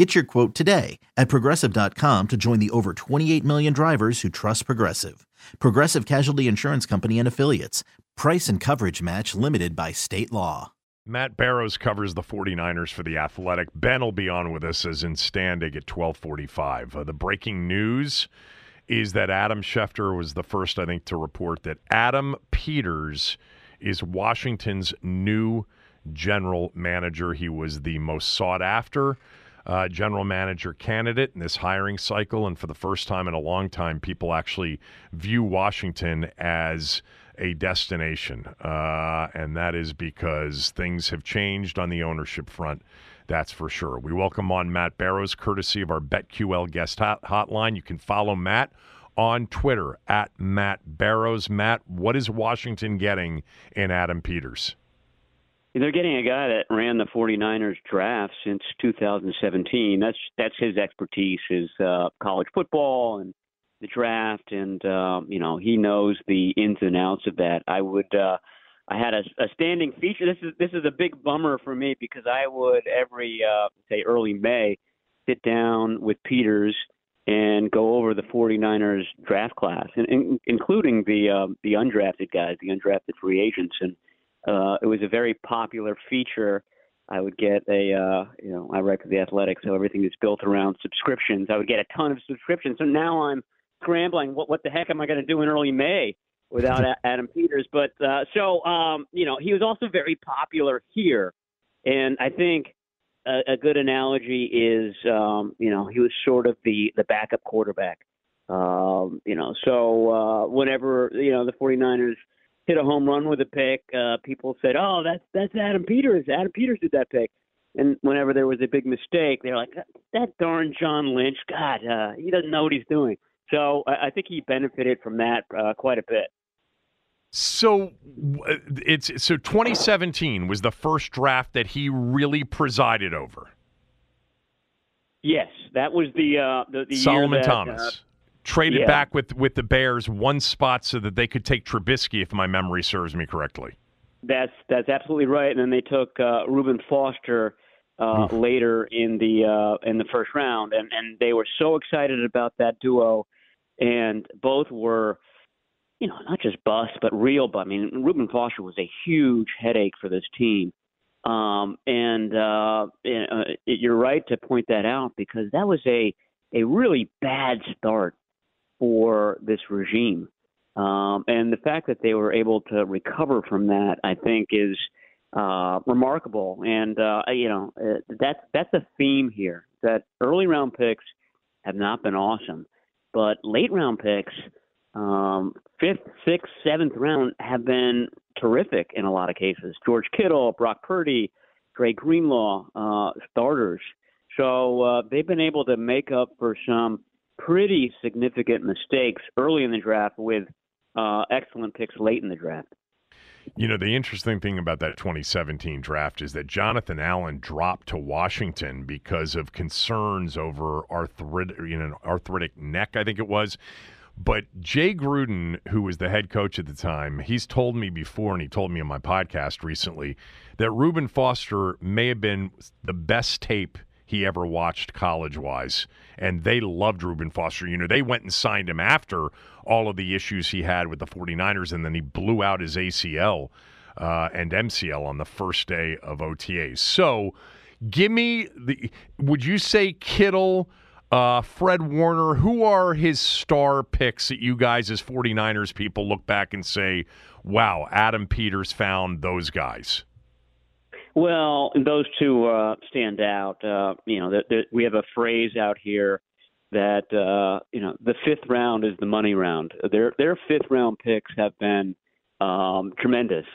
Get your quote today at progressive.com to join the over 28 million drivers who trust Progressive. Progressive Casualty Insurance Company and Affiliates. Price and coverage match limited by state law. Matt Barrows covers the 49ers for The Athletic. Ben will be on with us as in Standig at 1245. Uh, the breaking news is that Adam Schefter was the first, I think, to report that Adam Peters is Washington's new general manager. He was the most sought after uh, general manager candidate in this hiring cycle. And for the first time in a long time, people actually view Washington as a destination. Uh, and that is because things have changed on the ownership front. That's for sure. We welcome on Matt Barrows, courtesy of our BetQL guest hot- hotline. You can follow Matt on Twitter at Matt Barrows. Matt, what is Washington getting in Adam Peters? They're getting a guy that ran the 49ers draft since 2017. That's that's his expertise is uh, college football and the draft, and um, you know he knows the ins and outs of that. I would. Uh, I had a, a standing feature. This is this is a big bummer for me because I would every uh, say early May sit down with Peters and go over the 49ers draft class, and, and including the uh, the undrafted guys, the undrafted free agents, and uh, it was a very popular feature. I would get a, uh, you know, I write for the Athletics, so everything is built around subscriptions. I would get a ton of subscriptions. So now I'm scrambling. What what the heck am I going to do in early May without Adam Peters? But uh, so um, you know, he was also very popular here, and I think a, a good analogy is, um, you know, he was sort of the the backup quarterback. Um, you know, so uh, whenever you know the 49ers hit a home run with a pick, uh, people said, "Oh, that's that's Adam Peters. Adam Peters did that pick." And whenever there was a big mistake, they're like, "That darn John Lynch, God, uh, he doesn't know what he's doing." So I, I think he benefited from that uh, quite a bit. So it's so 2017 was the first draft that he really presided over. Yes, that was the uh, the, the Solomon that, Thomas. Traded Yeah. back with with the Bears one spot so that they could take Trubisky, if my memory serves me correctly. That's that's absolutely right. And then they took uh, Reuben Foster uh, later in the uh, in the first round, and and they were so excited about that duo, and both were, you know, not just bust but real. But I mean, Reuben Foster was a huge headache for this team. Um, and uh, and, uh, you're right to point that out because that was a a really bad start for this regime. Um, and the fact that they were able to recover from that, I think, is uh, remarkable. And uh, you know, uh, that's that's a theme here. That early round picks have not been awesome, but late round picks, um, fifth, sixth, seventh round, have been terrific in a lot of cases. George Kittle, Brock Purdy, Dre Greenlaw, uh, starters. So uh, they've been able to make up for some pretty significant mistakes early in the draft with uh, excellent picks late in the draft. You know, the interesting thing about that 2017 draft is that Jonathan Allen dropped to Washington because of concerns over arthritic, you know, arthritic neck, I think it was. But Jay Gruden, who was the head coach at the time, he's told me before, and he told me on my podcast recently, that Reuben Foster may have been the best tape he ever watched college wise. And they loved Reuben Foster. You know, they went and signed him after all of the issues he had with the 49ers, and then he blew out his ACL uh, and MCL on the first day of OTAs. So give me the, would you say Kittle? Uh, Fred Warner, who are his star picks that you guys, as 49ers people, look back and say, wow, Adam Peters found those guys? Well, those two uh, stand out. Uh, you know, that we have a phrase out here that uh, you know the fifth round is the money round. Their their fifth round picks have been um, tremendous,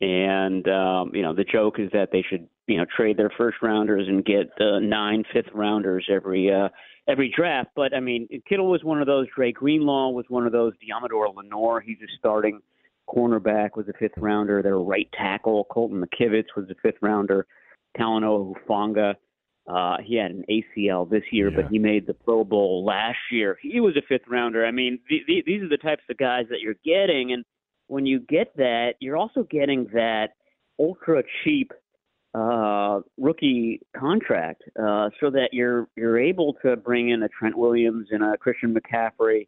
and um, you know the joke is that they should you know trade their first rounders and get uh, nine fifth rounders every uh, every draft. But I mean, Kittle was one of those. Dre Greenlaw was one of those. Deommodore Lenoir, he's a starting cornerback was a fifth rounder. Their right tackle, Colton McKivitz, was a fifth rounder. Talanoa Hufanga, uh, he had an ACL this year, yeah. but he made the Pro Bowl last year. He was a fifth rounder. I mean, the, the, these are the types of guys that you're getting, and when you get that, you're also getting that ultra cheap uh, rookie contract, uh, so that you're you're able to bring in a Trent Williams and a Christian McCaffrey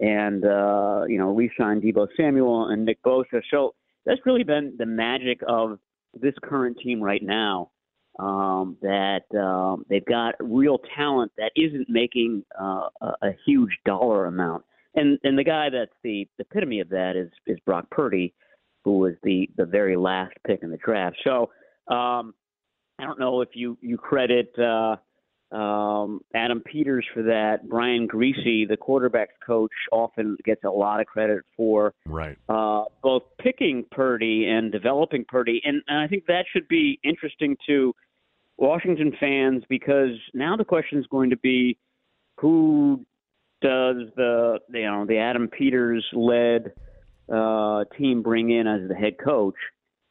and uh, you know re-signed Deebo Samuel and Nick Bosa. So that's really been the magic of this current team right now. Um, that um, they've got real talent that isn't making uh, a, a huge dollar amount, and and the guy that's the, the epitome of that is is Brock Purdy, who was the the very last pick in the draft. So um, I don't know if you you credit. Uh, um, Adam Peters for that. Brian Griese, the quarterbacks coach, often gets a lot of credit for right uh, both picking Purdy and developing Purdy, and, and I think that should be interesting to Washington fans because now the question is going to be who does the you know the Adam Peters led uh, team bring in as the head coach.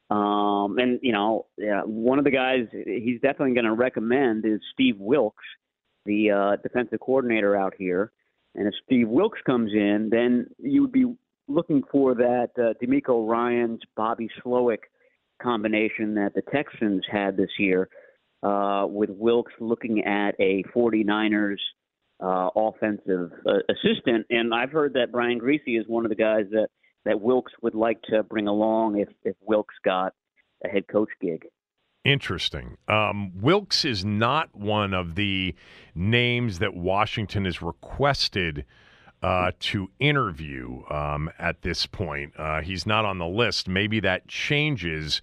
Um, and you know, yeah, one of the guys he's definitely going to recommend is Steve Wilks, the uh, defensive coordinator out here. And if Steve Wilks comes in, then you would be looking for that uh, DeMeco Ryans Bobby Slowik combination that the Texans had this year, uh, with Wilks looking at a 49ers uh, offensive uh, assistant. And I've heard that Brian Griese is one of the guys that that Wilks would like to bring along if, if Wilks got a head coach gig. Interesting. Um, Wilks is not one of the names that Washington has requested uh, to interview um, at this point. Uh, he's not on the list. Maybe that changes.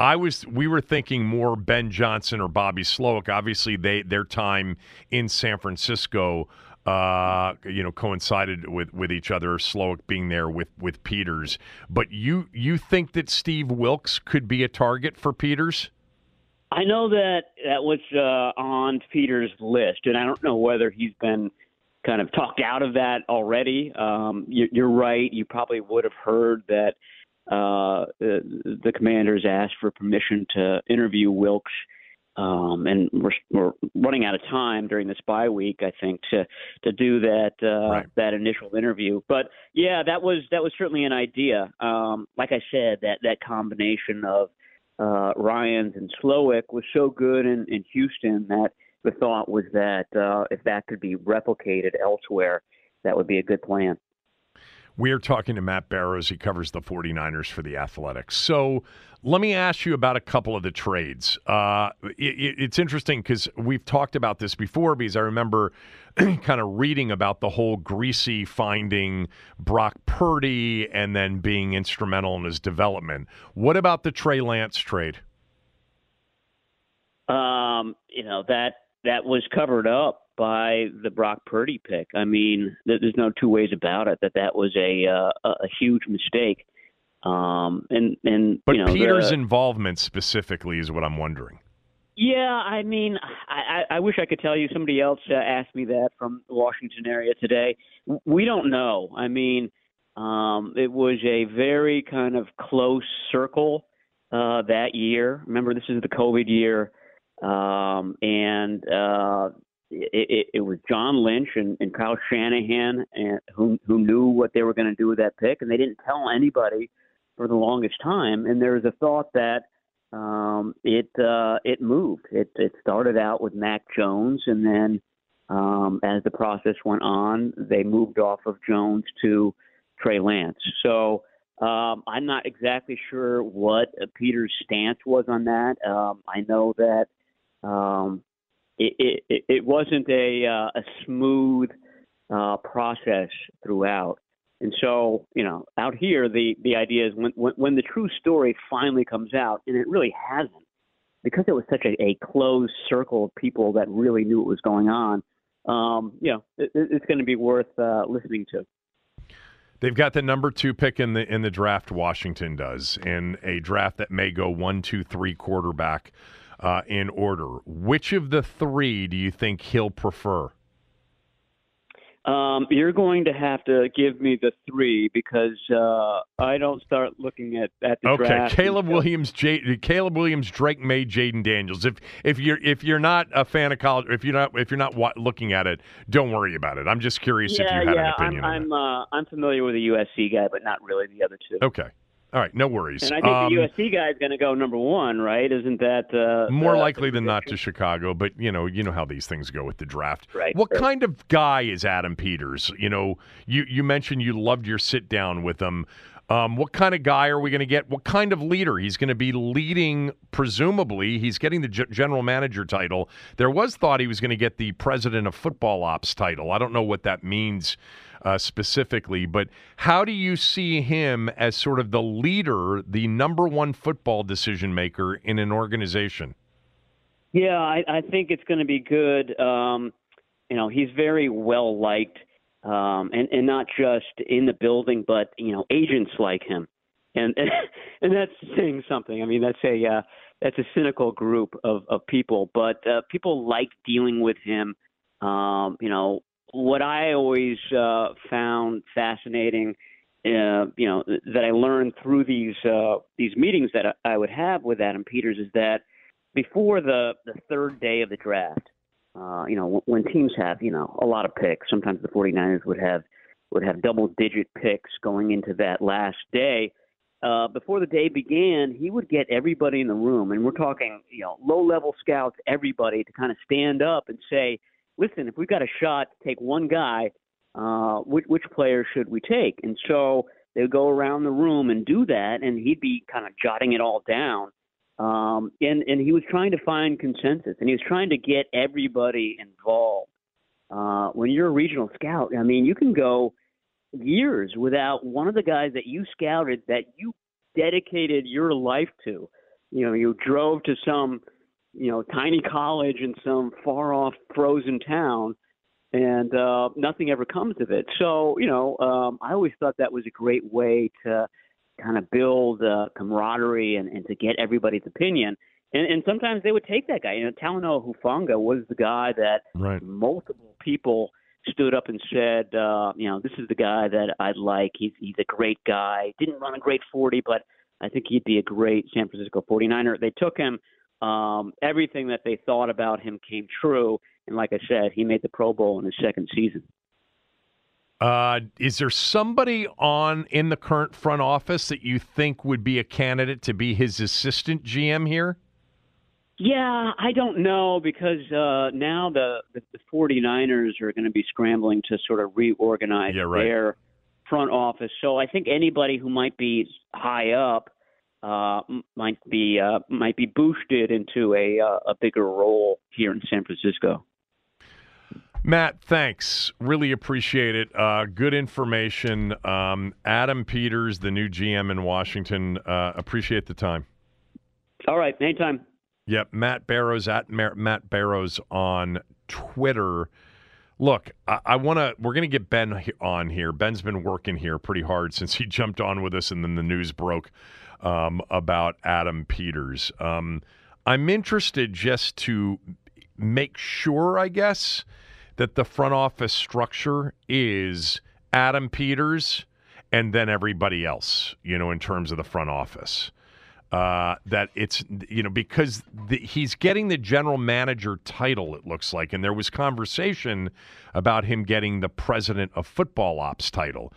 I was we were thinking more Ben Johnson or Bobby Slowik. Obviously, they their time in San Francisco uh, you know, coincided with, with each other. Slowik being there with, with Peters, but you you think that Steve Wilks could be a target for Peters? I know that that was uh, on Peters' list, and I don't know whether he's been kind of talked out of that already. Um, you, you're right. You probably would have heard that uh, the, the Commanders asked for permission to interview Wilks um, and we're, we're running out of time during this bye week, I think, to to do that uh, right. that initial interview. But yeah, that was that was certainly an idea. Um, like I said, that that combination of uh, Ryans and Slowik was so good in, in Houston that the thought was that uh, if that could be replicated elsewhere, that would be a good plan. We are talking to Matt Barrows. He covers the 49ers for the Athletics. So let me ask you about a couple of the trades. Uh, it, it's interesting because we've talked about this before because I remember kind of reading about the whole Griese finding Brock Purdy and then being instrumental in his development. What about the Trey Lance trade? Um, you know, that that was covered up by the Brock Purdy pick. I mean, there's no two ways about it that that was a uh, a huge mistake. Um, and and but you know, Peter's the, involvement specifically is what I'm wondering. Yeah, I mean, I, I wish I could tell you. Somebody else uh, asked me that from the Washington area today. We don't know. I mean, Um, it was a very kind of close circle uh, that year. Remember, this is the COVID year, um, and uh, it, it, it was John Lynch and, and Kyle Shanahan, and who who knew what they were going to do with that pick, and they didn't tell anybody for the longest time. And there was a thought that um, it uh, it moved. It it started out with Mac Jones, and then um, as the process went on, they moved off of Jones to Trey Lance. So um, I'm not exactly sure what Peter's stance was on that. Um, I know that um, it, it, wasn't a, uh, a smooth uh, process throughout. And so, you know, out here, the, the idea is when, when, when the true story finally comes out, and it really hasn't, because it was such a, a closed circle of people that really knew what was going on, um, you know, it, it's going to be worth uh, listening to. They've got the number two pick in the in the draft. Washington does in a draft that may go one, two, three quarterback uh, in order. Which of the three do you think he'll prefer? Um, you're going to have to give me the three because uh, I don't start looking at, at the okay. draft. Caleb Williams, J- Caleb Williams, Drake Maye, Jayden Daniels. If if you're if you're not a fan of college, if you're not if you're not looking at it, don't worry about it. I'm just curious yeah, if you had yeah, an opinion. I'm I'm, uh, I'm familiar with the USC guy, but not really the other two. Okay. All right, no worries. And I think um, the USC guy is going to go number one, right? Isn't that uh, more uh, likely than not to Chicago? But you know, you know how these things go with the draft. Right. What sure. kind of guy is Adam Peters? You know, you you mentioned you loved your sit down with him. Um, what kind of guy are we going to get? What kind of leader? He's going to be leading, presumably. He's getting the g- general manager title. There was thought he was going to get the president of football ops title. I don't know what that means uh, specifically, but how do you see him as sort of the leader, the number one football decision maker in an organization? Yeah, I, I think it's going to be good. Um, you know, he's very well liked um, and and not just in the building, but you know agents like him, and and, and that's saying something. I mean, that's a uh, that's a cynical group of of people, but uh, people like dealing with him. Um, you know, what I always uh, found fascinating. Uh, you know that I learned through these uh, these meetings that I would have with Adam Peters is that before the the third day of the draft, uh, you know, when teams have, you know, a lot of picks, sometimes the 49ers would have would have double digit picks going into that last day. Uh, before the day began, he would get everybody in the room, and we're talking, you know, low level scouts, everybody to kind of stand up and say, listen, if we've got a shot to take one guy, uh, which, which player should we take? And so they would go around the room and do that, and he'd be kind of jotting it all down. Um, and, and he was trying to find consensus, and he was trying to get everybody involved. Uh, when you're a regional scout, I mean, you can go years without one of the guys that you scouted that you dedicated your life to. You know, you drove to some, you know, tiny college in some far off frozen town, and uh, nothing ever comes of it. So, you know, um, I always thought that was a great way to kind of build uh, camaraderie and, and to get everybody's opinion. And, and sometimes they would take that guy. You know, Talanoa Hufanga was the guy that right. multiple people stood up and said, uh, you know, this is the guy that I'd like. He's he's a great guy. Didn't run a great 40, but I think he'd be a great San Francisco 49er. They took him. Um, everything that they thought about him came true. And like I said, he made the Pro Bowl in his second season. Uh, is there somebody on in the current front office that you think would be a candidate to be his assistant GM here? Yeah, I don't know because uh, now the, the, the 49ers are going to be scrambling to sort of reorganize yeah, right. their front office. So I think anybody who might be high up uh, might be uh, might be boosted into a uh, a bigger role here in San Francisco. Matt, thanks. Really appreciate it. Uh, good information. Um, Adam Peters, the new GM in Washington. Uh, appreciate the time. All right, anytime. Yep, Matt Barrows at Mar- Matt Barrows on Twitter. Look, I, I want to. We're going to get Ben on here. Ben's been working here pretty hard since he jumped on with us, and then the news broke um, about Adam Peters. Um, I'm interested just to make sure, I guess, that the front office structure is Adam Peters and then everybody else, you know, in terms of the front office. Uh, that it's you know because the, he's getting the general manager title it looks like and there was conversation about him getting the president of football ops title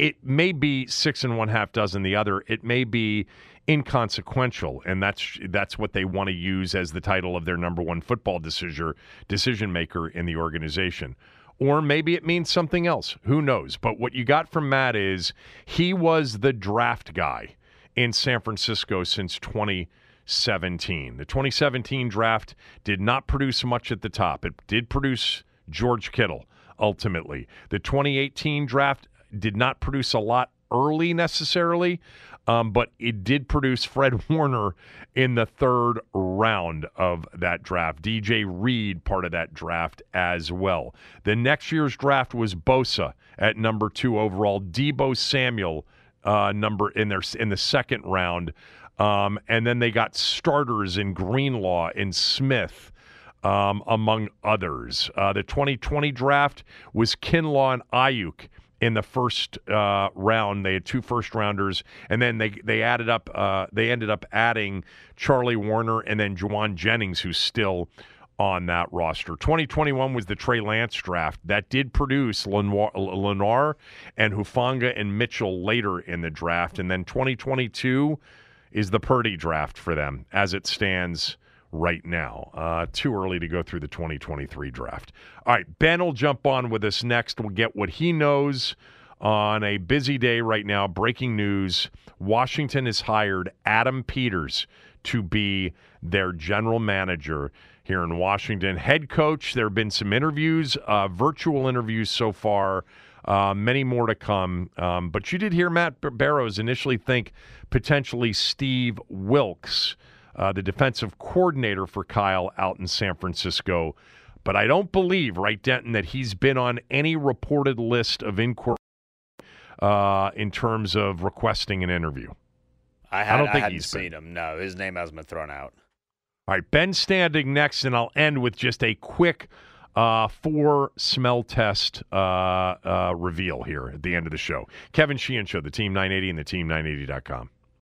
it may be six and one half dozen the other it may be inconsequential and that's that's what they want to use as the title of their number one football decision decision maker in the organization or maybe it means something else who knows but what you got from Matt is he was the draft guy in San Francisco since 2017. The 2017 draft did not produce much at the top. It did produce George Kittle ultimately. The 2018 draft did not produce a lot early necessarily, um, but it did produce Fred Warner in the third round of that draft. DJ Reed, part of that draft as well. The next year's draft was Bosa at number two overall, Deebo Samuel uh, number in their in the second round, um, and then they got starters in Greenlaw and Smith. Um, among others, uh, the 2020 draft was Kinlaw and Aiyuk in the first uh, round. They had two first rounders, and then they they added up. Uh, they ended up adding Charlie Woerner and then Jauan Jennings, who's still on that roster. 2021 was the Trey Lance draft that did produce Lenoir, Lenoir and Hufanga and Mitchell later in the draft. And then 2022 is the Purdy draft for them as it stands right now. Uh, too early to go through the 2023 draft. All right, Ben will jump on with us next. We'll get what he knows on a busy day right now. Breaking news Washington has hired Adam Peters to be their general manager here in Washington. Head coach, there have been some interviews, uh, virtual interviews so far, uh, many more to come. Um, but you did hear Matt Barrows initially think potentially Steve Wilks, uh, the defensive coordinator for Kyle out in San Francisco. But I don't believe, right, Denton, that he's been on any reported list of inquiry uh, in terms of requesting an interview. I, had, I don't think I he's seen been. him. No, his name hasn't been thrown out. All right, Ben Standig next, and I'll end with just a quick uh, four smell test uh, uh, reveal here at the end of the show. Kevin Sheehan Show, the Team 980 and the Team980.com.